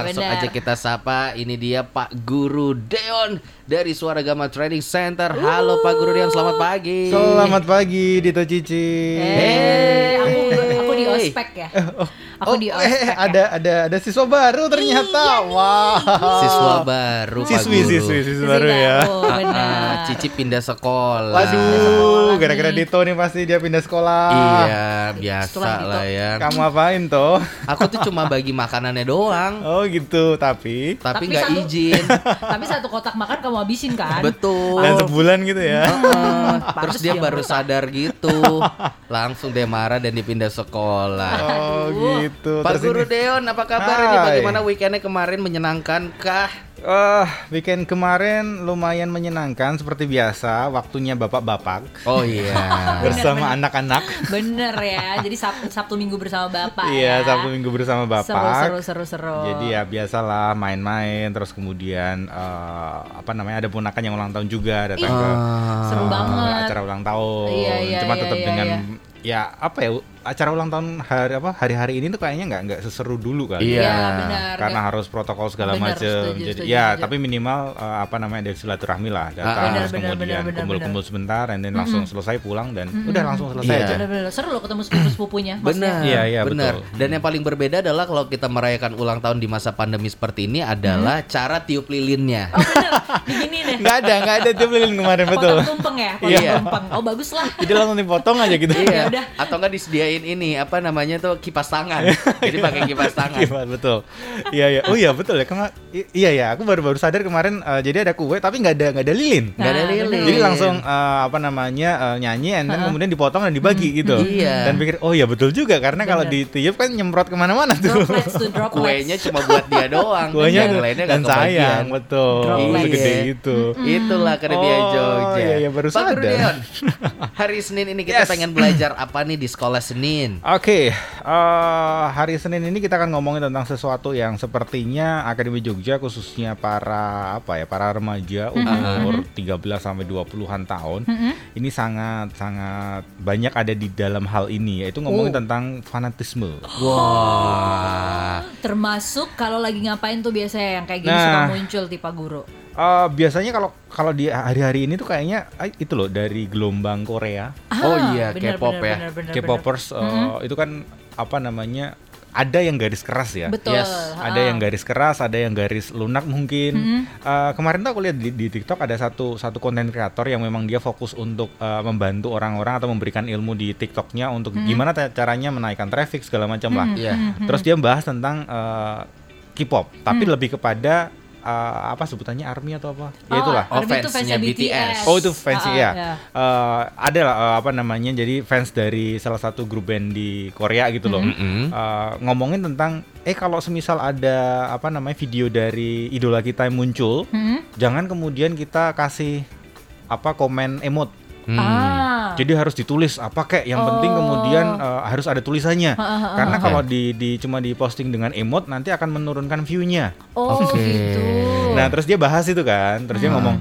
langsung Bener. aja kita sapa. Ini dia Pak Guru Deon dari Suara Gama Training Center. Halo Pak Guru Deon, selamat pagi. Selamat pagi Dito Cici. Eh, aku aku di Hey. ospek ya. Oh, Aku oh, di eh, ospek ya. ada ada ada siswa baru ternyata. Wah. Siswa baru Siswi, siswi, siswi Siswi baru ya. baru, Ah, benar. ah, Cici pindah sekolah. Waduh, gara-gara Dito nih pasti dia pindah sekolah. Iya, biasa Setelah lah ya. Kamu apain toh? Aku tuh cuma bagi makanannya doang, Oh gitu, tapi tapi nggak izin. Tapi satu kotak makan kamu habisin kan? Betul. dan sebulan gitu ya. Heeh. Pantes Terus dia baru sadar gitu, langsung dia marah dan dipindah sekolah. Oh gitu. Pak Terus Guru ini- Deon, apa kabar ini? Hai. Bagaimana weekendnya kemarin menyenangkan kah? Eh, weekend kemarin lumayan menyenangkan seperti biasa, waktunya bapak-bapak Oh iya. bersama anak-anak. Bener ya. Jadi Sabtu, Sabtu Minggu bersama Bapak Iya, ya. Sabtu Minggu bersama bapak. Seru seru seru seru. Jadi ya biasalah main-main terus kemudian eh, apa namanya ada ponakan yang ulang tahun juga datang ke seru eh, banget. acara ulang tahun. Iya, iya, Cuma iya, tetap iya, dengan iya. ya apa ya acara ulang tahun hari apa hari-hari ini tuh kayaknya nggak nggak seseru dulu kan. Iya. Iya, benar. Karena harus protokol segala Benar, macam. Jadi setuju, ya setuju. tapi minimal eh, apa namanya ada silaturahmi lah datang Ah, benar, terus benar, kemudian benar, benar, kumpul-kumpul sebentar dan then langsung selesai pulang dan udah langsung selesai Iya. aja. Bener-bener seru loh ketemu sepupu-sepupunya. Benar, Iya, iya, benar. betul. Dan yang paling berbeda adalah kalau kita merayakan ulang tahun di masa pandemi seperti ini adalah cara tiup lilinnya. Oh bener, begini deh. Nggak ada, nggak ada tiup lilin kemarin betul. Potong tumpeng ya, potong Iya. tumpeng. Oh bagus lah. Jadi langsung dipotong aja gitu. iya. udah. Atau enggak disediain ini apa namanya tuh kipas tangan. Jadi pakai kipas tangan. Iya betul. Iya iya. Oh iya betul ya. Kema iya ya. Aku baru baru sadar kemarin eh, jadi ada kue tapi nggak ada nggak ada lilin. Nggak ada Nah, lilin. Jadi langsung eh, apa namanya eh, nyanyi and then kemudian dipotong dan dibagi gitu. Iya. Dan pikir oh iya betul juga karena kalau Bener. ditiup kan nyemprot ke mana-mana tuh. Droplets tuh droplets. Kuenya cuma buat dia doang. Kuenya yang lainnya dan sayang betul. Droplets. Segede itu. Itulah kelebihan Oh, Jogja. iya, iya, baru sadar. Hari Senin ini kita Yes. pengen belajar apa nih di sekolah Senin? Oke, eh, hari Senin ini kita akan ngomongin tentang sesuatu yang sepertinya Akademi Jogja khususnya para apa ya, para remaja umur 13 sampai 20-an tahun. Ini sangat sangat banyak ada di dalam hal ini yaitu ngomongin Oh. tentang fanatisme. Wah. Termasuk kalau lagi ngapain tuh biasanya yang kayak gini Nah. suka muncul tipe guru. Eh, biasanya kalau kalau di hari-hari ini tuh kayaknya eh, itu loh dari gelombang Korea, Oh iya, bener, K-pop bener, ya. bener, bener, K-popers eh, itu kan apa namanya ada yang garis keras ya. Betul. Yes, ada yang garis keras, ada yang garis lunak mungkin. Eh, kemarin tuh aku lihat di, di TikTok ada satu satu konten kreator yang memang dia fokus untuk eh, membantu orang-orang atau memberikan ilmu di TikToknya untuk gimana ta- caranya menaikkan traffic segala macam lah. Iya. Terus dia bahas tentang eh, K-pop, tapi lebih kepada eh, apa sebutannya army atau apa? Ya itulah. Oh, Army itu fansnya fansnya BTS. BTS. Oh itu fansnya Ah, ya. ah, Eh, ada lah eh, apa namanya jadi fans dari salah satu grup band di Korea gitu loh. Mm-mm. Eh, ngomongin tentang eh kalau semisal ada apa namanya video dari idola kita yang muncul, Hmm? jangan kemudian kita kasih apa komen emot. Hmm. Ah. Jadi harus ditulis apa kek. Yang penting Oh. kemudian eh, harus ada tulisannya. Ha, ha, ha, Karena Oke. kalau di, di cuma di posting dengan emot nanti akan menurunkan view-nya. Oh Oke. gitu. Nah, terus dia bahas itu kan, terus dia Hmm. ngomong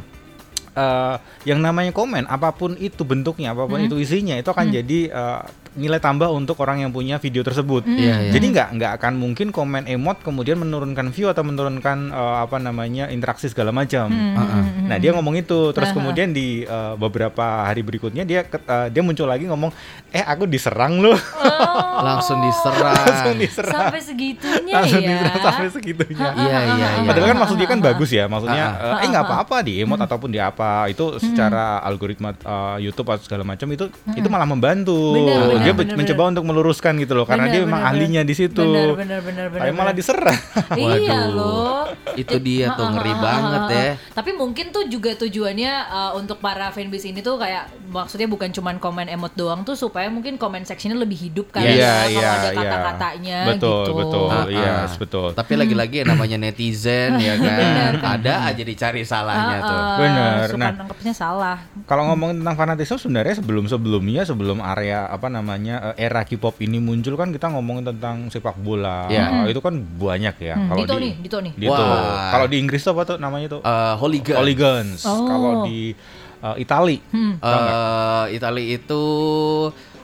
eh, yang namanya komen, apa pun itu bentuknya, apa pun Hmm. itu isinya, itu akan jadi eh, nilai tambah untuk orang yang punya video tersebut. Hmm. Iya, iya. Jadi nggak nggak akan mungkin komen emot kemudian menurunkan view atau menurunkan eh, apa namanya interaksi segala macam. Hmm, Ah, ah. Nah dia ngomong itu, terus Aha. kemudian di eh, beberapa hari berikutnya dia eh, dia muncul lagi ngomong, eh aku diserang loh, Oh, Langsung diserang. langsung diserang, Sampai segitunya langsung ya. diserang sampai segitunya. Iya, iya, iya. Padahal kan maksud dia kan bagus ya, maksudnya Ah, eh, eh nggak apa-apa di emot ataupun di apa itu secara algoritma eh, YouTube atau segala macam itu itu malah membantu. Benar, benar, dia benar, mencoba untuk meluruskan gitu loh, karena Benar, dia memang benar, ahlinya di situ. Benar, benar, benar, benar. Tapi malah diserang. Iya Waduh. loh. Itu dia tuh Ha, ha, ngeri ha, banget ha, ha. ya. Tapi mungkin tuh juga tujuannya uh, untuk para fanbase ini tuh kayak maksudnya bukan cuman komen emot doang tuh supaya mungkin comment sectionnya lebih hidup kali Iya, ya kalau iya, ada iya. kata-katanya Betul, gitu. betul. Ah, Iya, ah. betul. Tapi lagi-lagi yang namanya netizen ya kan, ada aja dicari salahnya Ah, tuh. Benar. Suka Nah. nangkepnya salah. Kalau ngomongin tentang fanatisme sebenarnya sebelum-sebelumnya sebelum area apa namanya eh, era K-pop ini muncul kan kita ngomongin tentang sepak bola. Iya. Eh, Itu kan banyak ya. Hmm, Kalau Dito di nih, Dito nih. Dito. Wah. Kalau di Inggris tuh apa tuh namanya tuh? Eh, hooligan. Hooligans. Oh. Kalau di eh, Itali. Hmm. Eh, Itali itu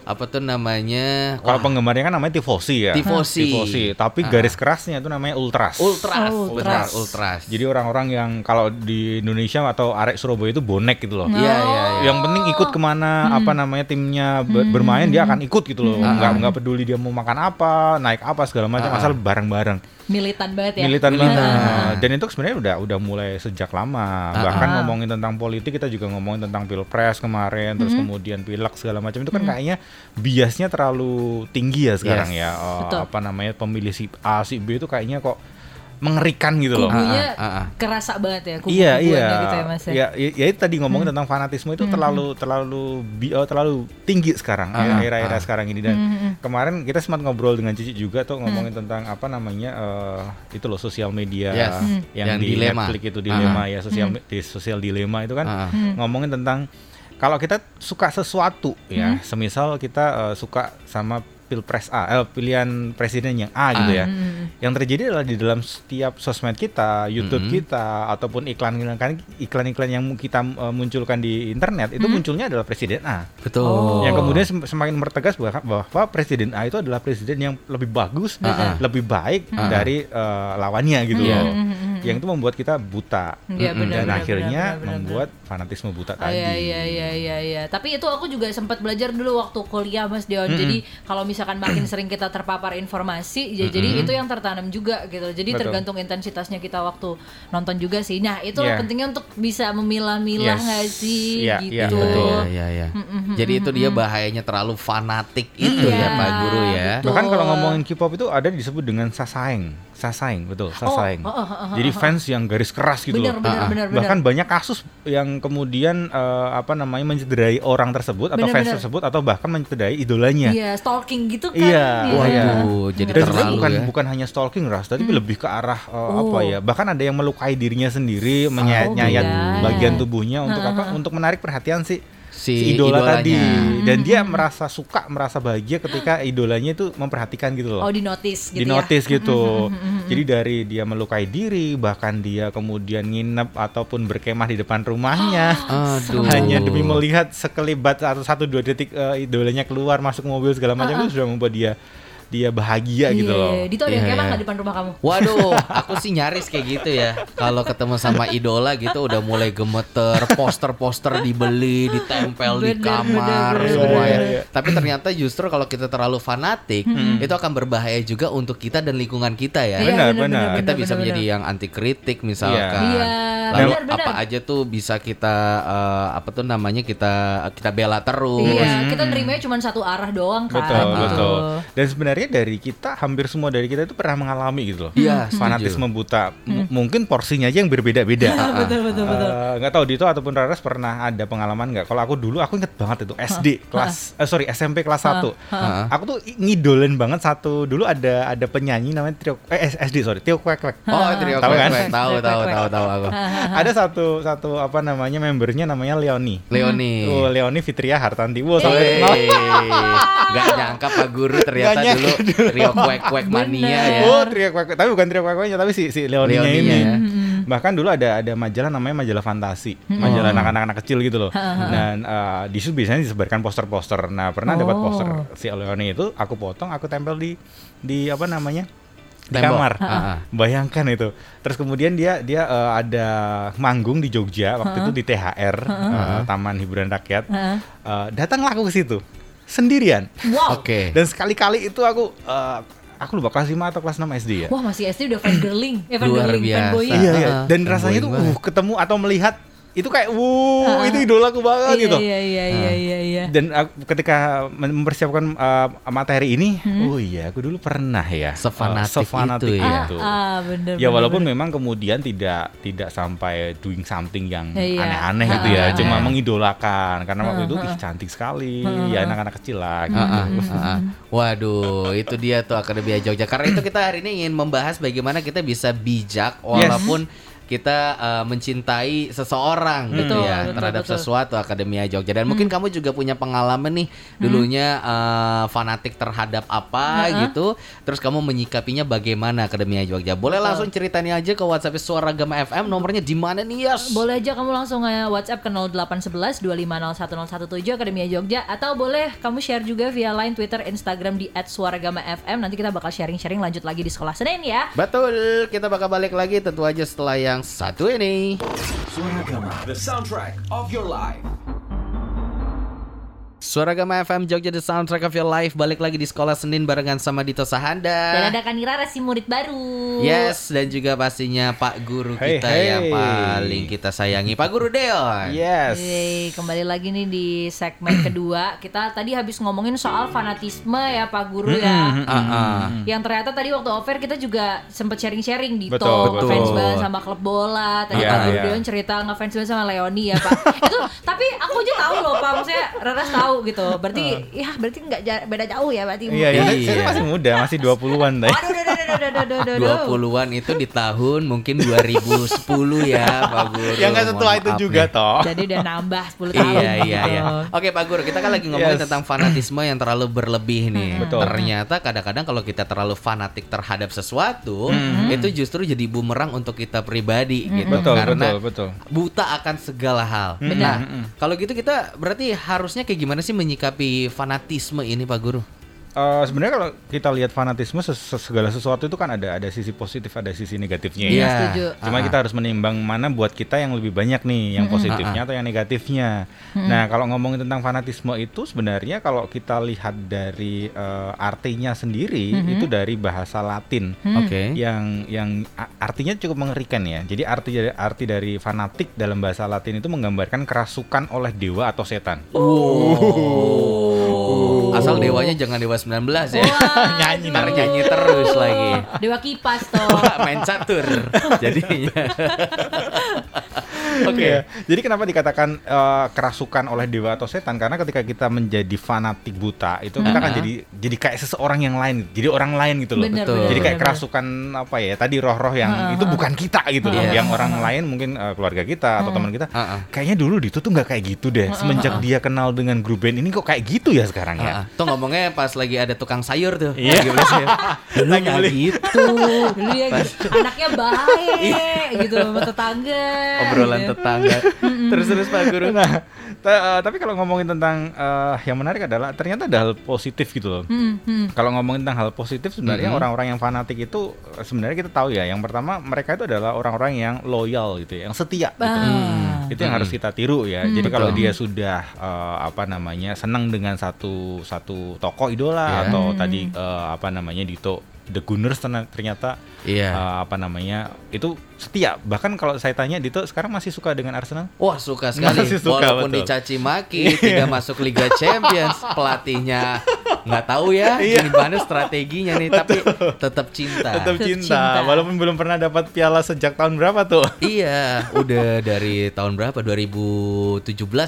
apa tuh namanya? Kalau Wah, penggemarnya kan namanya tifosi ya. Tifosi. Tifosi. Tapi Ah. garis kerasnya itu namanya ultras. ultras, Oh, benar, ultras. ultras. Jadi orang-orang yang kalau di Indonesia atau arek Surabaya itu bonek gitu loh. Iya, iya, iya. Yang penting ikut ke mana Hmm. apa namanya timnya be- bermain dia akan ikut gitu loh. Hmm. Nggak nggak peduli dia mau makan apa, naik apa segala macam Ah. asal bareng-bareng. Militan banget ya. Militan Militan. banget. Dan itu sebenarnya udah udah mulai sejak lama. Bahkan Ah. ngomongin tentang politik kita juga ngomongin tentang pilpres kemarin, terus Hmm. kemudian pilek segala macam itu kan kayaknya biasnya terlalu tinggi ya sekarang Yes. ya. Oh, Betul. apa namanya pemilih si A si B itu kayaknya kok mengerikan gitu loh. Kubunya Ah, ah, ah. kerasa banget ya. Kubu Iya iya. gitu ya Mas ya. Ya, ya, ya itu tadi ngomongin tentang fanatisme itu terlalu terlalu bi- oh, terlalu tinggi sekarang Ah, ya, era-era ah. sekarang ini dan kemarin kita sempat ngobrol dengan Cici juga tuh ngomongin tentang apa namanya eh, itu loh sosial media Yes. Hmm. yang, Yang di dilema. Netflix itu dilema Ah, ya sosial me- di sosial dilema itu kan Ah, ah. ngomongin tentang kalau kita suka sesuatu ya semisal kita eh, suka sama pilpres A eh, pilihan presiden yang A gitu Ah. ya yang terjadi adalah di dalam setiap sosmed kita, YouTube Mm-mm. kita, ataupun iklan-iklan iklan-iklan yang kita uh, munculkan di internet itu munculnya adalah presiden A. Betul. Oh. Yang kemudian sem- semakin bertegas bahwa, bahwa presiden A itu adalah presiden yang lebih bagus, Ah, ah. lebih baik Ah, ah. dari uh, lawannya gitu Iya. loh. Yang itu membuat kita buta. Iya, Mm-mm. benar, Dan benar, akhirnya benar, benar, membuat fanatisme buta Ah, tadi. iya iya iya iya iya. Tapi itu aku juga sempat belajar dulu waktu kuliah Mas Dion. Jadi kalau misalkan makin sering kita terpapar informasi, ya jadi itu yang tertanam juga gitu. Jadi Betul. tergantung intensitasnya kita waktu nonton juga sih. Nah, itu Iya. pentingnya untuk bisa memilah-milah Yes. nggak sih Iya, iya, gitu. betul. Iya, iya, iya. Jadi itu dia bahayanya terlalu fanatik itu Iya, ya Pak Guru ya. betul. Bahkan kalau ngomongin K-pop itu ada disebut dengan sasaeng, sasaeng, betul, sasaeng. oh, oh, oh, oh, Jadi fans yang garis keras gitu Benar loh. benar Ah, benar. Bahkan banyak kasus yang kemudian eh, apa namanya mencederai orang tersebut atau fans Benar-benar. tersebut atau bahkan mencederai idolanya. Iya, stalking gitu kan. Iya, wah, iya. Waduh, jadi Dan terlalu bukan ya. bukan hanya stalking ras, tapi lebih ke arah eh, Oh. apa ya? Bahkan ada yang melukai dirinya sendiri, menyayat-nyayat iya. bagian tubuhnya untuk apa? Untuk menarik perhatian si Si si idola idolanya. tadi. Dan dia merasa suka, merasa bahagia ketika idolanya itu memperhatikan gitu loh Oh, di notice gitu di ya. notice gitu. Jadi dari dia melukai diri, bahkan dia kemudian nginep ataupun berkemah di depan rumahnya. Aduh. Hanya demi melihat sekelibat atau satu dua detik eh, idolanya keluar masuk mobil segala macam itu sudah membuat dia dia bahagia gitu loh. Iya, Dito ada yang Iya, kemah iya. nggak di depan rumah kamu? Waduh, aku sih nyaris kayak gitu ya. Kalau ketemu sama idola gitu udah mulai gemeter, poster-poster dibeli, ditempel di Bener, kamar bener, semua bener, ya. bener. Tapi ternyata justru kalau kita terlalu fanatik, itu akan berbahaya juga untuk kita dan lingkungan kita ya. Iya, Benar, benar. Kita bener, bisa bener, menjadi bener. yang anti kritik misalkan. Iya, Lalu benar, benar. apa aja tuh bisa kita eh, apa tuh namanya kita kita bela terus. Iya, kita nerimanya cuma satu arah doang kan. Betul, gitu. betul. Dan sebenarnya dari kita hampir semua dari kita itu pernah mengalami gitu loh. Iya, setuju. Fanatisme buta. M- Mungkin porsinya aja yang berbeda-beda. betul betul betul. Eh, nggak tahu Dito ataupun Raras pernah ada pengalaman nggak? Kalau aku dulu aku inget banget itu SD kelas eh, sorry SMP kelas 1. Heeh. Aku tuh ngidolin banget satu dulu ada ada penyanyi namanya Trio eh SD sorry Tio Kwek Kwek. Oh, trio Tahu kan? kwek-kwek. Tahu, Trio tahu, kwek-kwek. tahu, tahu aku. ada satu satu apa namanya membernya namanya Leoni. Leoni. Oh, Leoni Fitria Hartanti. Wow, sampai. Gak nyangka Pak Guru ternyata Nggak dulu trio kuek-kuek mania ya. Oh, Trio Kwek. Tapi bukan Trio Kwek Kweknya, tapi si si Leoninya Leoninya ini. ya. Bahkan dulu ada ada majalah namanya majalah fantasi, majalah anak-anak kecil gitu loh. Dan eh, di situ biasanya disebarkan poster-poster. Nah, pernah dapat Oh. poster si Leoni itu aku potong, aku tempel di di apa namanya? Di Tembok. kamar. Ha, ha. Bayangkan itu. Terus kemudian dia dia eh, ada manggung di Jogja waktu itu di THR, eh, Taman Hiburan Rakyat. Heeh. Eh, datanglah aku ke situ sendirian. Wow. Oke. Dan sekali-kali itu aku eh, aku lupa kelas 5 atau kelas 6 SD ya. Wah masih SD udah fangirling, eh Luar fangirling, biasa. fanboying. Iya, iya. Ah, Dan rasanya tuh uh ketemu atau melihat itu kayak wuh itu idolaku banget Iya gitu. iya iya iya iya iya. Dan aku, ketika mem- mempersiapkan uh, materi ini, oh iya aku dulu pernah ya Sefanatik uh, sefanatik itu ya. itu. Ah, ah bener Ya bener, walaupun bener. memang kemudian tidak tidak sampai doing something yang Iya. aneh-aneh gitu Ah, ya, cuma ah. mengidolakan karena waktu itu ih cantik sekali, ya anak-anak kecil lah. Gitu. Waduh, itu dia tuh Akademia Jogja. Karena itu kita hari ini ingin membahas bagaimana kita bisa bijak walaupun kita uh, mencintai seseorang gitu Betul, ya betul, terhadap betul. sesuatu Akademia Jogja. Dan mungkin kamu juga punya pengalaman nih dulunya uh, fanatik terhadap apa Heeh. gitu terus kamu menyikapinya bagaimana Akademia Jogja? Boleh langsung ceritain aja ke WhatsApp Suara Gama FM nomornya di mana nih Yas? Boleh aja kamu langsung WhatsApp ke 0811 2501017 Akademia Jogja. Atau boleh kamu share juga via line Twitter Instagram di @suaragama_fm nanti kita bakal sharing-sharing lanjut lagi di sekolah Senin ya. Betul, kita bakal balik lagi tentu aja setelah yang satu ini. Suara Gama, the soundtrack of your life. Suara Gama FM Jogja The Soundtrack of Your Life balik lagi di sekolah Senin barengan sama Dito Sahanda. Dan ada Kanira si murid baru. Yes, dan juga pastinya Pak Guru Hey, kita hey. yang paling kita sayangi, Pak Guru Deon. Yes. Yeay, kembali lagi nih di segmen kedua. Kita tadi habis ngomongin soal fanatisme ya Pak Guru ya. Ah, ah. Yang ternyata tadi waktu offer kita juga sempet sharing-sharing di Betul, betul. ngefans banget sama klub bola. Tadi Iya, Pak Guru iya. Deon cerita ngefans banget sama Leoni ya Pak. Itu tapi aku aja tahu loh Pak, maksudnya Raras tahu gitu. Berarti ya berarti nggak beda jauh ya berarti. Iya, iya. Iya. Saya masih muda, masih 20-an deh. Aduh, aduh. 20-an itu di tahun mungkin 2010 ya, Pak Guru. Yang nggak setua itu juga nih. toh. Jadi udah nambah 10 tahun Iya iya iya. Oke Pak Guru, kita kan lagi ngomongin Yes. tentang fanatisme yang terlalu berlebih nih. Betul. Ternyata kadang-kadang kalau kita terlalu fanatik terhadap sesuatu, itu justru jadi bumerang untuk kita pribadi gitu. Betul, Karena betul, betul. buta akan segala hal. Nah, kalau gitu kita berarti harusnya kayak gimana sih menyikapi fanatisme ini Pak Guru? Eh, sebenarnya kalau kita lihat fanatisme segala sesuatu itu kan ada ada sisi positif ada sisi negatifnya Iya, ya. setuju. Cuma Ah, kita harus menimbang mana buat kita yang lebih banyak nih yang positifnya atau yang negatifnya. Nah kalau ngomongin tentang fanatisme itu sebenarnya kalau kita lihat dari eh, artinya sendiri itu dari bahasa Latin Oke. yang yang a- artinya cukup mengerikan ya. Jadi arti arti dari fanatik dalam bahasa Latin itu menggambarkan kerasukan oleh dewa atau setan. Oh. Asal dewanya jangan dewa 19 ya. Wah, Nyanyi, Ntar nyanyi terus lagi. Dewa kipas toh. Main catur jadinya. Oke. Iya. Jadi kenapa dikatakan eh, kerasukan oleh dewa atau setan? Karena ketika kita menjadi fanatik buta itu kita kan jadi jadi kayak seseorang yang lain, jadi orang lain gitu loh. Bener, Betul. bener, Jadi kayak bener. kerasukan apa ya? Tadi roh-roh yang itu bukan kita gitu loh. Iya. Yang orang lain mungkin eh, keluarga kita atau teman kita. Kayaknya dulu itu tuh nggak kayak gitu deh. Semenjak dia kenal dengan grup band ini kok kayak gitu ya sekarang ya. tuh ngomongnya pas lagi ada tukang sayur tuh. Iya. Lagi beli sayur. Dulu Lagi nggak gitu. Dulu ya gitu. anaknya baik gitu sama tetangga. Obrolan. Tetangga. terus terus Pak Guru. Nah, ta- eh, tapi kalau ngomongin tentang eh, yang menarik adalah ternyata ada hal positif gitu loh. Hmm, hmm. Kalau ngomongin tentang hal positif sebenarnya Mhm. orang-orang yang fanatik itu eh, sebenarnya kita tahu ya. Yang pertama mereka itu adalah orang-orang yang loyal gitu, ya, yang setia. Gitu. Ah. Itu yang harus kita tiru ya. Jadi kalau dia sudah eh, apa namanya senang dengan satu satu tokoh idola Iya. atau tadi eh, apa namanya Dito The Gunners ternyata Iya. eh, apa namanya itu setia. Bahkan kalau saya tanya Dito sekarang masih suka dengan Arsenal? Wah suka sekali, Masih suka, walaupun betul. dicaci maki, tidak masuk Liga Champions, pelatihnya nggak tahu ya gimana strateginya nih, tapi tetap cinta. Tetap Tetap cinta. cinta. walaupun belum pernah dapat piala sejak tahun berapa tuh? Iya, udah dari tahun berapa? 2017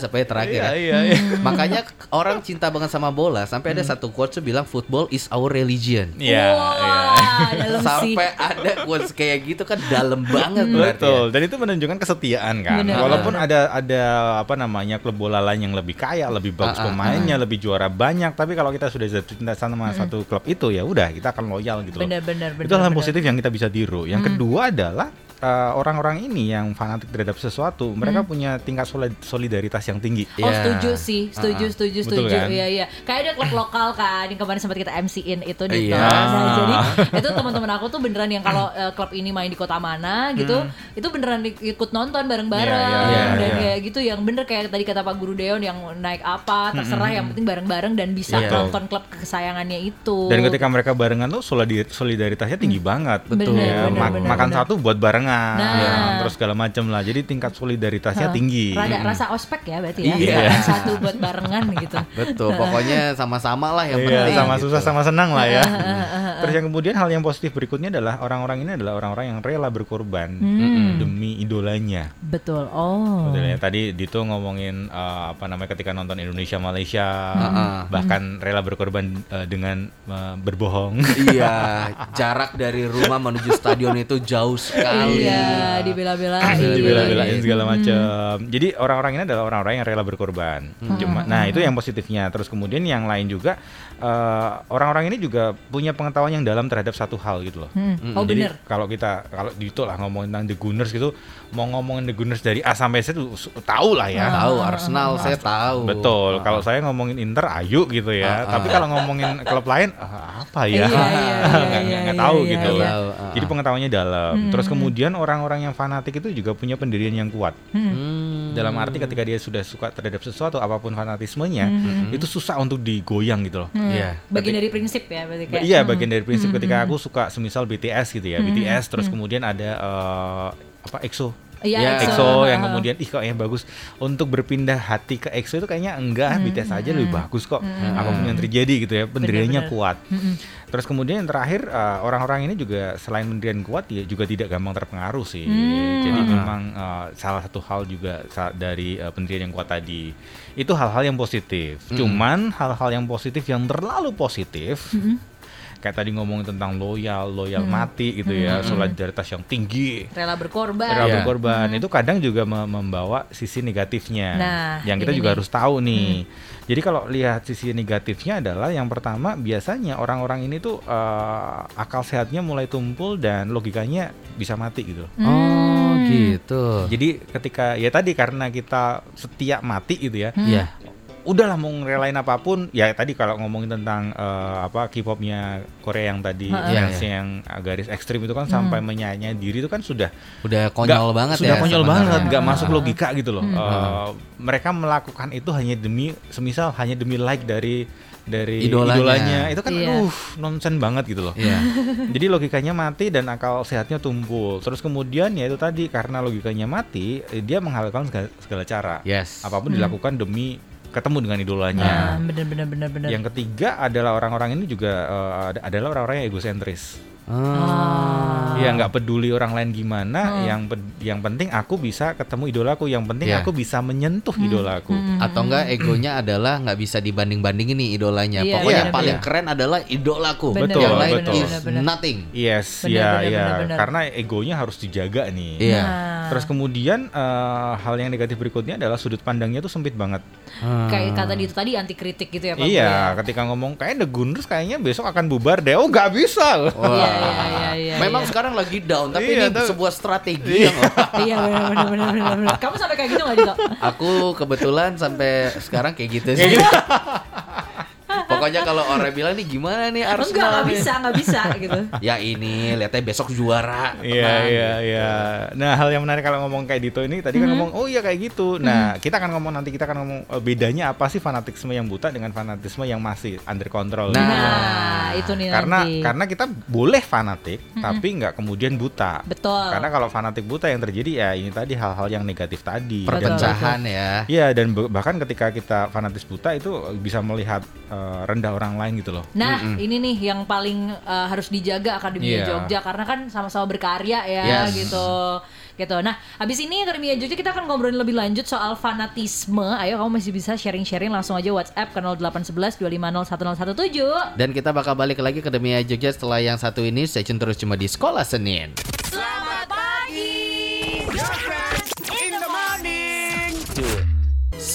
apa ya terakhir Iya, ya? iya, iya. Makanya orang cinta banget sama bola sampai ada satu quotes tuh bilang football is our religion. Iya, iya. Wah, dalam sih. Sampai ada quotes kayak gitu kan dalam banget berarti. Betul, ya. dan itu menunjukkan kesetiaan kan. Benar. Walaupun ada ada apa namanya klub bola lain yang lebih kaya, lebih bagus Ah, ah, pemainnya, lebih juara banyak, tapi kalau kita sudah jatuh cinta sama satu klub itu ya udah kita akan loyal gitu bener, itu hal yang positif yang kita bisa tiru. Yang kedua adalah eh, orang-orang ini yang fanatik terhadap sesuatu, mereka punya tingkat solid- solidaritas yang tinggi. Oh Iya. setuju sih, setuju, Ah, setuju, Betul setuju. kan? Iya, iya. Kayak ada klub lokal kan yang kemarin sempat kita MC-in itu di Iya. Nah, jadi itu teman-teman aku tuh beneran yang kalau eh, klub ini main di kota mana gitu, itu beneran ikut nonton bareng-bareng Iya, iya, dan iya. kayak gitu yang bener kayak tadi kata Pak Guru Deon yang naik apa terserah yang penting bareng-bareng dan bisa Iya. nonton klub kesayangannya itu. Dan ketika mereka barengan tuh solidar- solidaritasnya tinggi banget. Betul. Ya, Bener, ma- bener, makan bener. satu buat Nah. ya, terus segala macam lah. Jadi tingkat solidaritasnya Hah, tinggi. Rada rasa ospek ya berarti ya. Iya. Makan satu buat barengan gitu. Betul, pokoknya sama-sama lah yang Iya, penting. sama gitu. susah sama senang lah ya. Terus yang kemudian hal yang positif berikutnya adalah orang-orang ini adalah orang-orang yang rela berkorban Hmm. demi idolanya. Betul. Oh. Betul ya. Tadi Dito ngomongin eh, apa namanya ketika nonton Indonesia Malaysia, Heeh. bahkan rela berkorban eh, dengan eh, berbohong. Iya, jarak dari rumah menuju stadion itu jauh sekali Iya, dibela-belain. dibela-belain segala Hmm. macam. Jadi orang-orang ini adalah orang-orang yang rela berkorban. Hmm. Cuma, nah itu yang positifnya. Terus kemudian yang lain juga eh, orang-orang ini juga punya pengetahuan yang dalam terhadap satu hal gitu loh. Hmm. Oh Jadi bener. kalau kita kalau itu lah ngomongin tentang The Gunners gitu, mau ngomongin The Gunners dari A sampai Z tahu lah ya. Tahu Arsenal saya tahu. Betul. Ah. Kalau saya ngomongin Inter, ayo gitu ya. Ah, ah. Tapi kalau ngomongin klub lain, ah, apa ya? Iya, iya, iya, Nggak- iya, nggak iya, tahu iya, gitu. iya. Ah, Jadi ah. pengetahuannya dalam. Hmm. Terus kemudian orang-orang yang fanatik itu juga punya pendirian yang kuat. Hmm. Dalam arti ketika dia sudah suka terhadap sesuatu, apa pun fanatismenya, Hmm. itu susah untuk digoyang gitu loh. Iya. Bagian dari prinsip ya berarti kayak. Iya, hmm. bagian dari prinsip ketika aku suka semisal BTS gitu ya, BTS terus kemudian ada eh, apa EXO. Iya, Ya, EXO. EXO yang kemudian ih kayaknya bagus untuk berpindah hati ke EXO itu kayaknya enggak BTS aja lebih bagus kok apa pun yang terjadi gitu ya pendiriannya kuat terus kemudian yang terakhir eh, orang-orang ini juga selain pendirian kuat ya juga tidak gampang terpengaruh sih. Jadi memang eh, salah satu hal juga dari eh, pendirian yang kuat tadi itu hal-hal yang positif. Cuman hal-hal yang positif yang terlalu positif kayak tadi ngomongin tentang loyal loyal mati gitu ya solidaritas yang tinggi Rela berkorban. Rela Iya. berkorban itu kadang juga me- membawa sisi negatifnya Nah, yang kita ini juga nih. harus tahu nih jadi kalau lihat sisi negatifnya adalah yang pertama biasanya orang-orang ini tuh eh, akal sehatnya mulai tumpul dan logikanya bisa mati gitu Oh, gitu. jadi ketika ya tadi karena kita setia mati gitu ya Iya. Udahlah mau ngerelain apa pun ya tadi kalau ngomongin tentang eh, apa K-popnya Korea yang tadi Iya, fansnya yang garis ekstrim itu kan sampai menyanyi diri itu kan sudah Udah konyol Nggak- banget sudah ya. konyol sebenarnya. banget nggak masuk logika gitu loh Eh, mereka melakukan itu hanya demi semisal hanya demi like dari dari Idolanya. idolanya, itu kan Iya. aduh nonsen banget gitu loh Iya. jadi logikanya mati dan akal sehatnya tumpul terus kemudian ya itu tadi karena logikanya mati eh, dia menghalalkan segala, segala cara Yes. apa pun dilakukan demi ketemu dengan idolanya bener bener bener bener. yang ketiga adalah orang-orang ini juga ad- adalah orang-orang yang egosentris Ah. Ya nggak peduli orang lain gimana, yang ped- yang penting aku bisa ketemu idolaku, yang penting Iya. aku bisa menyentuh idolaku. Atau enggak egonya adalah nggak bisa dibanding-bandingin nih idolanya. Iya, Pokoknya iya, paling iya. keren adalah idolaku. Bener, yang bener, lain betul. is bener, nothing. Yes, ya, ya, karena egonya harus dijaga nih. Iya. Nah, Terus kemudian eh, hal yang negatif berikutnya adalah sudut pandangnya tuh sempit banget. kayak kata itu tadi anti kritik gitu ya Pak. iya, ya? ketika ngomong kayak The Gunners kayaknya besok akan bubar deh. Oh nggak bisa. Wah. Iya, iya, iya, iya, Memang iya. sekarang lagi down, tapi Iya, ini tapi- sebuah strategi yang Iya benar benar benar benar. benar. Kamu sampai kayak gitu nggak juga? aku kebetulan sampai sekarang kayak gitu sih. Pokoknya kalau orang bilang nih gimana nih Enggak Arsenal nggak nih?" bisa nggak bisa gitu. Ya ini lihatnya besok juara. Iya iya iya. Nah hal yang menarik kalau ngomong kayak Dito ini tadi kan Hmm. ngomong oh iya kayak gitu. Nah kita akan ngomong nanti kita akan ngomong eh, bedanya apa sih fanatisme yang buta dengan fanatisme yang masih under control. Nah, gitu. Nah, itu nih karena nanti. karena kita boleh fanatik tapi nggak kemudian buta. Betul. Karena kalau fanatik buta yang terjadi ya ini tadi hal-hal yang negatif tadi. Perpecahan ya. Iya dan bahkan ketika kita fanatis buta itu bisa melihat eh, rendah orang lain gitu loh. Nah, ini nih yang paling uh, harus dijaga Akademia Iya. Jogja karena kan sama-sama berkarya ya Yes. gitu. Gitu. Nah, habis ini Akademia Jogja kita akan ngobrolin lebih lanjut soal fanatisme. Ayo kamu masih bisa sharing-sharing langsung aja WhatsApp ke 0811 250 1017. Dan kita bakal balik lagi ke Demi Jogja setelah yang satu ini Stay tune terus cuma di Sekolah Senin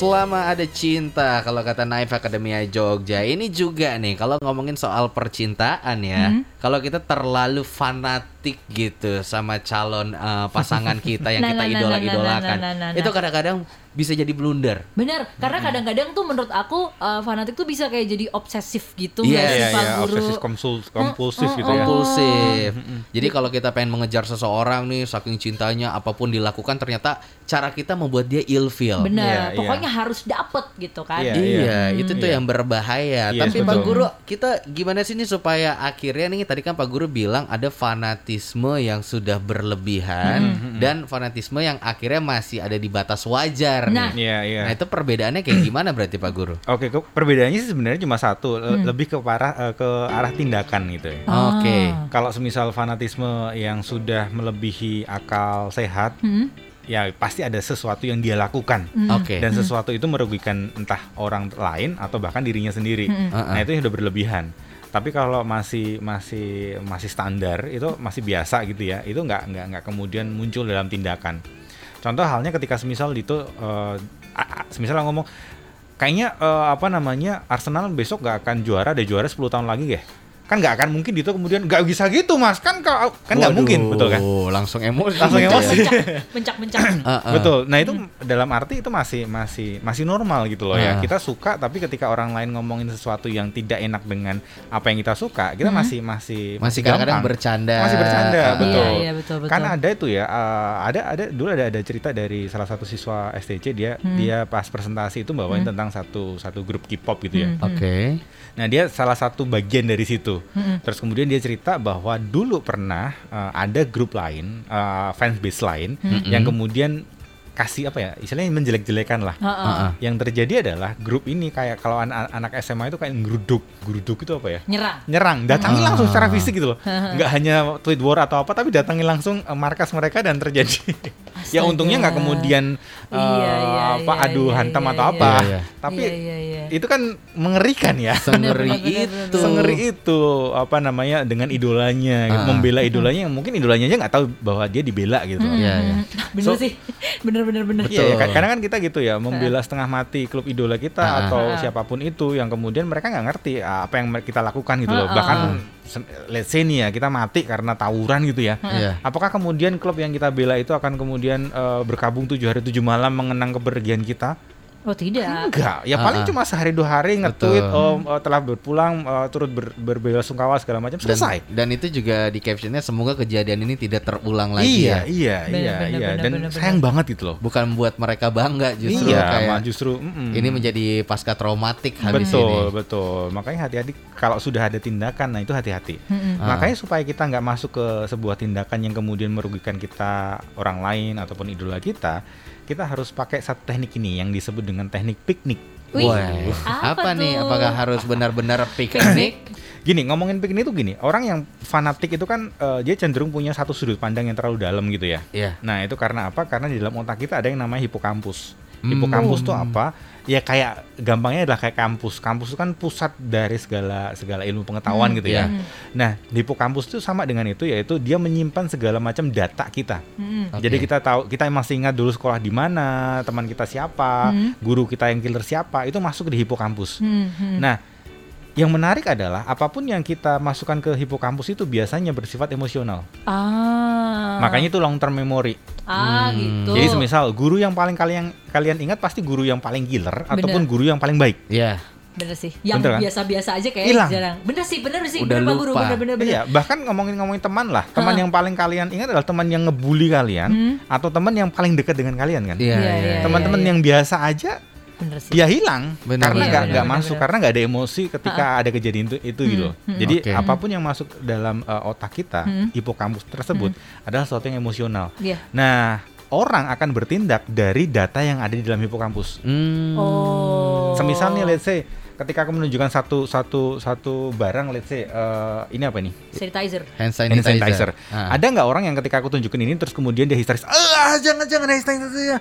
Selama ada cinta kalau kata Naif Akademia Jogja Ini juga nih kalau ngomongin soal percintaan ya Kalau kita terlalu fanatik gitu sama calon eh, pasangan kita yang Nah, kita nah, nah, idola-idolakan nah, nah, nah, nah, Itu nah. kadang-kadang bisa jadi blunder Bener, karena kadang-kadang tuh menurut aku uh, fanatik tuh bisa kayak jadi obsesif gitu Iya, sih Iya Pak iya Guru? obsesif kompulsif, kompulsif gitu ya. kompulsif. Jadi kalau kita pengen mengejar seseorang nih saking cintanya apa pun dilakukan ternyata cara kita membuat dia ilfeel. Iya, iya. pokoknya harus dapet gitu kan. Iya, Iya, iya. itu tuh Iya. yang berbahaya. Yes, Tapi Pak betul. Guru, kita gimana sih nih supaya akhirnya nih tadi kan Pak Guru bilang ada fanatisme yang sudah berlebihan dan fanatisme yang akhirnya masih ada di batas wajar Nah. nih. Iya iya. Nah, itu perbedaannya kayak gimana berarti Pak Guru? Oke, ke- perbedaannya sih sebenarnya cuma satu, le- lebih ke parah eh, ke arah tindakan gitu ya. Oke. Kalau semisal fanatisme yang sudah melebihi akal sehat, Hmm? ya pasti ada sesuatu yang dia lakukan. Oke. Dan sesuatu itu merugikan entah orang lain atau bahkan dirinya sendiri. Heeh. Nah, itu yang udah berlebihan. Tapi kalau masih masih masih standar itu masih biasa gitu ya. Itu nggak nggak nggak kemudian muncul dalam tindakan. Contoh halnya ketika semisal itu uh, semisal ngomong kayaknya uh, apa namanya Arsenal besok nggak akan juara, ada juara 10 tahun lagi ya kan nggak akan mungkin itu kemudian nggak bisa gitu mas kan kalau kan nggak mungkin betul kan langsung emosi langsung emosi bencak bencak betul nah itu hmm. dalam arti itu masih masih masih normal gitu loh uh. ya kita suka tapi ketika orang lain ngomongin sesuatu yang tidak enak dengan apa yang kita suka kita hmm. masih masih masih kadang-kadang bercanda masih bercanda uh. betul. Iya, iya, betul betul kan ada itu ya uh, ada ada dulu ada ada cerita dari salah satu siswa STC dia hmm. dia pas presentasi itu bawain hmm. tentang satu satu grup K-pop gitu ya hmm. oke okay. nah dia salah satu bagian dari situ Hmm. Terus kemudian dia cerita bahwa dulu pernah uh, ada grup lain, uh, fans base lain, hmm. yang kemudian kasih apa ya istilahnya menjelek-jelekan lah. Uh -uh. Yang terjadi adalah grup ini kayak kalau anak, anak SMA itu kayak geruduk, geruduk itu apa ya? Nyerang. Nyerang, datangi uh. langsung secara fisik gitu loh. Nggak hanya tweet war atau apa, tapi datangi langsung uh, markas mereka dan terjadi. ya untungnya nggak kemudian iya, iya, apa iya, adu iya, hantam iya, atau iya, apa, iya. tapi iya, iya, iya. itu kan mengerikan ya. Sengeri itu. Sengeri itu apa namanya dengan idolanya, uh. membela idolanya yang mungkin idolanya aja nggak tahu bahwa dia dibela gitu. -hmm. Iya, iya. Bener so, sih, bener bener-bener. Iya, ya, karena kan kita gitu ya membela setengah mati klub idola kita uh, atau uh, siapa pun itu yang kemudian mereka nggak ngerti apa yang kita lakukan gitu loh. Bahkan let's say nih ya kita mati karena tawuran gitu ya. Uh. Apakah kemudian klub yang kita bela itu akan kemudian uh, berkabung tujuh hari tujuh malam mengenang kepergian kita? Oh tidak. Enggak, ya paling uh, cuma sehari dua hari nge-tweet oh, oh telah berpulang uh, turut ber, berbela sungkawa segala macam selesai. Dan, dan itu juga di captionnya semoga kejadian ini tidak terulang lagi iya, ya. Iya, bener, iya, bener, iya. Bener, dan bener, sayang bener. banget gitu loh. Bukan buat mereka bangga justru iya, kayak justru mm -mm. ini menjadi pasca traumatik habis betul, ini. Betul, betul. Makanya hati-hati kalau sudah ada tindakan nah itu hati-hati. Mm -hmm. Makanya supaya kita nggak masuk ke sebuah tindakan yang kemudian merugikan kita orang lain ataupun idola kita kita harus pakai satu teknik ini yang disebut dengan teknik piknik. Wih, Wah, apa, apa nih? Apakah harus benar-benar piknik? gini, ngomongin piknik itu gini, orang yang fanatik itu kan uh, dia cenderung punya satu sudut pandang yang terlalu dalam gitu ya. Iya. Nah, itu karena apa? Karena di dalam otak kita ada yang namanya hipokampus. Hipokampus itu hmm. apa? Ya kayak gampangnya adalah kayak kampus. Kampus itu kan pusat dari segala segala ilmu pengetahuan hmm, gitu ya. Yeah. Nah, hipokampus itu sama dengan itu yaitu dia menyimpan segala macam data kita. Hmm. Okay. Jadi kita tahu kita masih ingat dulu sekolah di mana, teman kita siapa, hmm. guru kita yang killer siapa, itu masuk di hipokampus. Hmm. Hmm. Nah, yang menarik adalah apa pun yang kita masukkan ke hipokampus itu biasanya bersifat emosional. Ah. Makanya itu long term memory. Ah, hmm. gitu. Jadi semisal guru yang paling kalian kalian ingat pasti guru yang paling killer Bener. ataupun guru yang paling baik. Iya. Yeah. Bener sih. Yang kan? biasa-biasa kan? aja kayak Ilang. jarang. Bener sih, bener sih. Udah bener, lupa. Guru, bener, bener, bener. Iya, bahkan ngomongin-ngomongin teman lah. Teman yang paling kalian ingat adalah teman yang ngebully kalian hmm. atau teman yang paling dekat dengan kalian kan? Iya, iya, iya. Teman-teman iya, yang biasa aja Bener sih. Ya hilang bener, karena nggak iya, nggak masuk bener. karena nggak ada emosi ketika uh -uh. ada kejadian itu itu hmm, gitu. Hmm, Jadi okay. apa pun yang masuk dalam uh, otak kita, hmm. hipokampus tersebut hmm. adalah sesuatu yang emosional. Yeah. Nah, orang akan bertindak dari data yang ada di dalam hipokampus. Hmm. Oh. Semisal nih let's say ketika aku menunjukkan satu satu satu barang let's say uh, ini apa nih sanitizer hand sanitizer, hand sanitizer. Ah. ada nggak orang yang ketika aku tunjukin ini terus kemudian dia histeris ah jangan jangan hand sanitizer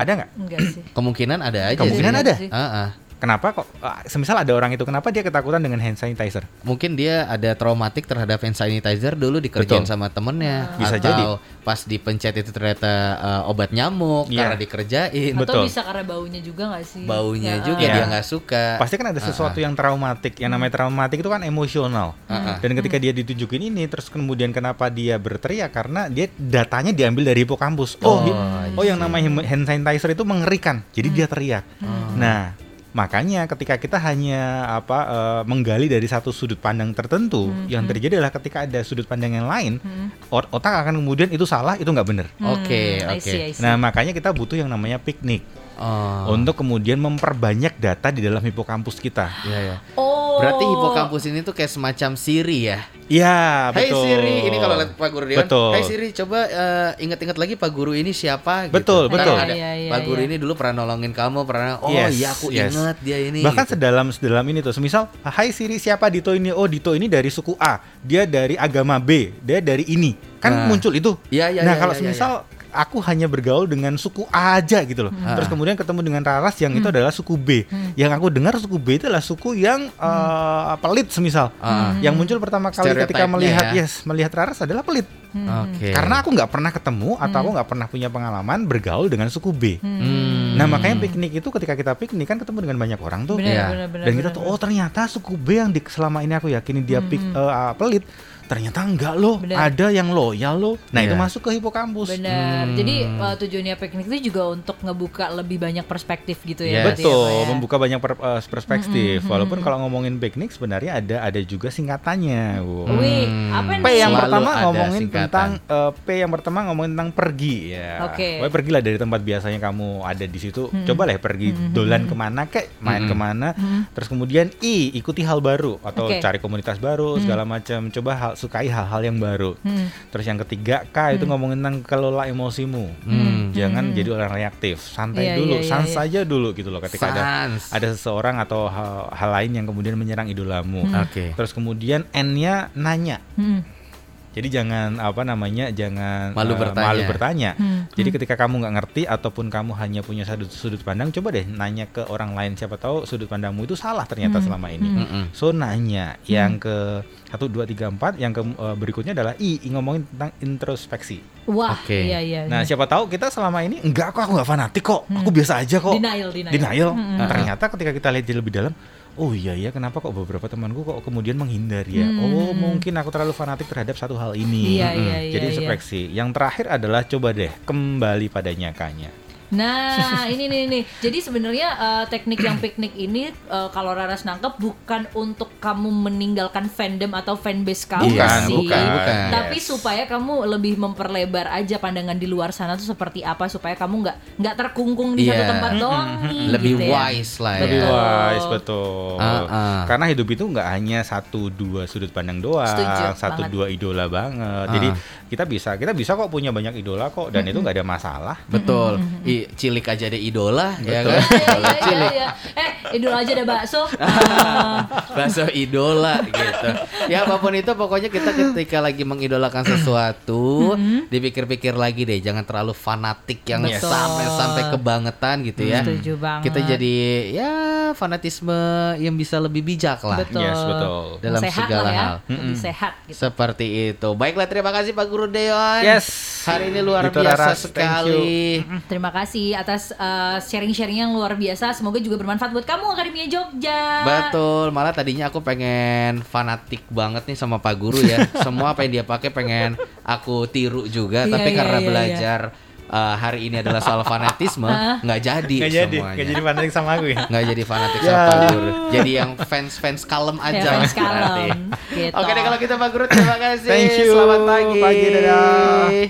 ada nggak? Enggak sih. Kemungkinan ada aja. Kemungkinan sih. ada. Uh -uh. Kenapa kok? Uh, semisal ada orang itu, kenapa dia ketakutan dengan hand sanitizer? Mungkin dia ada traumatik terhadap hand sanitizer dulu dikerjain Betul. sama temennya. Bisa atau jadi. pas dipencet itu ternyata uh, obat nyamuk yeah. karena dikerjain. Atau Betul. bisa karena baunya juga nggak sih? Baunya ya. juga yeah. dia nggak suka. Pasti kan ada sesuatu uh -uh. yang traumatik. Yang namanya traumatik itu kan emosional. Uh -uh. Dan ketika dia ditunjukin ini, terus kemudian kenapa dia berteriak? Karena dia datanya diambil dari hipokampus. Oh, oh, oh yang namanya hand sanitizer itu mengerikan. Jadi hmm. dia teriak. Hmm. Nah Makanya ketika kita hanya apa uh, menggali dari satu sudut pandang tertentu, hmm, yang hmm. terjadi adalah ketika ada sudut pandang yang lain, hmm. otak akan kemudian itu salah, itu nggak benar. Hmm, oke, oke. Okay, okay. Nah makanya kita butuh yang namanya piknik. Oh. Untuk kemudian memperbanyak data di dalam hipokampus kita. Iya, ya. Oh. Berarti hipokampus ini tuh kayak semacam Siri ya? Iya, betul. Hai Siri, ini kalau lihat Pak Guru Dewan. Betul. Hai Siri, coba uh, ingat-ingat lagi Pak Guru ini siapa Betul, gitu. betul. Ada, ya, ya, Pak Guru ya. ini dulu pernah nolongin kamu, pernah Oh yes, iya aku yes. ingat dia ini. Bahkan gitu. sedalam sedalam ini tuh, semisal Hai Siri, siapa Dito ini? Oh, Dito ini dari suku A, dia dari agama B, dia dari ini. Kan nah. muncul itu. Iya, iya, Nah, ya, kalau ya, semisal ya, ya aku hanya bergaul dengan suku A aja gitu loh. Hmm. Terus kemudian ketemu dengan Raras yang itu adalah suku B. Yang aku dengar suku B itu adalah suku yang eh, pelit semisal. Ah. Yang muncul pertama kali ketika Stereotipnya melihat ya. yes, melihat Raras adalah pelit. Oke. Karena aku nggak pernah ketemu atau aku nggak pernah punya pengalaman bergaul dengan suku B. Hmm. Nah, makanya piknik itu ketika kita piknik kan ketemu dengan banyak orang tuh. Benar, Iya. benar, benar, Dan kita tuh oh ternyata suku B yang di, selama ini aku yakini dia pik, eh, pelit, ternyata enggak loh. Benar. Ada yang loyal loh. Nah, itu Iya. masuk ke hipokampus. Benar. Hmm. Jadi uh, tujuannya piknik itu juga untuk ngebuka lebih banyak perspektif gitu ya. Yes. berarti ya, Betul, ya? membuka banyak per- eh, perspektif. Walaupun kalau ngomongin piknik sebenarnya ada ada juga singkatannya. Wow. Wih, Hmm. apa nih? P yang Selalu pertama ada ngomongin singkatan. tentang eh, P yang pertama ngomongin tentang pergi ya. Oke. Pokoknya pergilah dari tempat biasanya kamu ada di situ. Coba lah pergi dolan ke mana kek, main Hmm. ke mana. Terus kemudian I ikuti hal baru atau Oke. cari komunitas baru segala macam. Coba hal, sukai hal-hal yang baru. Hmm. Terus yang ketiga K itu ngomongin tentang kelola emosimu. Hmm. Jangan jadi orang reaktif. Santai Iya, dulu, iya, iya, sans iya. saja dulu gitu loh ketika ada Sans. ada seseorang atau hal, hal lain yang kemudian menyerang idolamu. Oke. Terus kemudian N-nya nanya. Hmm. Jadi jangan apa namanya, jangan Malu eh, bertanya. malu bertanya. Hmm. Jadi ketika kamu nggak ngerti ataupun kamu hanya punya sudut sudut pandang, coba deh nanya ke orang lain siapa tahu sudut pandangmu itu salah ternyata selama ini. Mm-mm. So nanya. Yang ke satu dua tiga empat, yang ke eh, berikutnya adalah I, ngomongin tentang introspeksi. Wah, Oke. iya iya. Nah iya. siapa tahu kita selama ini enggak kok aku nggak fanatik kok, aku biasa aja kok. Denial, denial. Denial. Mm-mm. Nah, Ternyata ketika kita lihat lebih dalam, oh iya ya kenapa kok beberapa temanku kok kemudian menghindar ya? Oh mungkin aku terlalu fanatik terhadap satu hal ini. Iya, Mm-mm. iya, iya, Jadi iya. introspeksi. Yang terakhir adalah coba deh kembali pada nyakanya. Nah, ini nih nih. Jadi sebenarnya eh, teknik yang piknik ini eh, kalau Raras nangkep bukan untuk kamu meninggalkan fandom atau fanbase kamu Bukan, sih. bukan, bukan. Tapi Yes. supaya kamu lebih memperlebar aja pandangan di luar sana tuh seperti apa supaya kamu nggak nggak terkungkung di satu Iya. tempat doang nih. Lebih gitu ya. wise lah ya. Lebih wise betul. Ah, ah. Karena hidup itu nggak hanya satu dua sudut pandang doang, Setuju satu banget. dua idola banget. Ah. Jadi kita bisa kita bisa kok punya banyak idola kok dan itu nggak ada masalah. Betul. Cilik aja ada idola, ya Betul. kan? Iya, Idola iya, cilik. iya, iya. Eh, idol aja ada bakso. Bakso idola gitu. Ya apa pun itu pokoknya kita ketika lagi mengidolakan sesuatu, dipikir-pikir lagi deh, jangan terlalu fanatik yang Betul. sampai sampai kebangetan gitu ya. Setuju banget. Kita jadi ya fanatisme yang bisa lebih bijak lah. Betul. Yes, betul. Dalam sehat segala lah ya. hal. Lebih sehat gitu. Seperti itu. Baiklah terima kasih Pak Guru Dewan. Yes. Hari ini luar Gitu, biasa Raras. Sekali. Mm, Terima kasih atas uh, sharing-sharing yang luar biasa. Semoga juga bermanfaat buat kamu Akademia Jogja. Betul, malah tadinya aku pengen fanatik banget nih sama Pak Guru ya. Semua apa yang dia pakai pengen aku tiru juga, Iya, tapi iya, karena iya, belajar uh, hari ini adalah soal fanatisme, nggak jadi Nggak jadi, semuanya. nggak jadi fanatik sama aku ya. Nggak jadi fanatik Ya. sama Pak Guru. Jadi yang fans-fans kalem aja. Ya, fans kalem, gitu. Oke deh kalau kita Pak Guru terima kasih. Thank you. Selamat pagi. Pagi, dadah.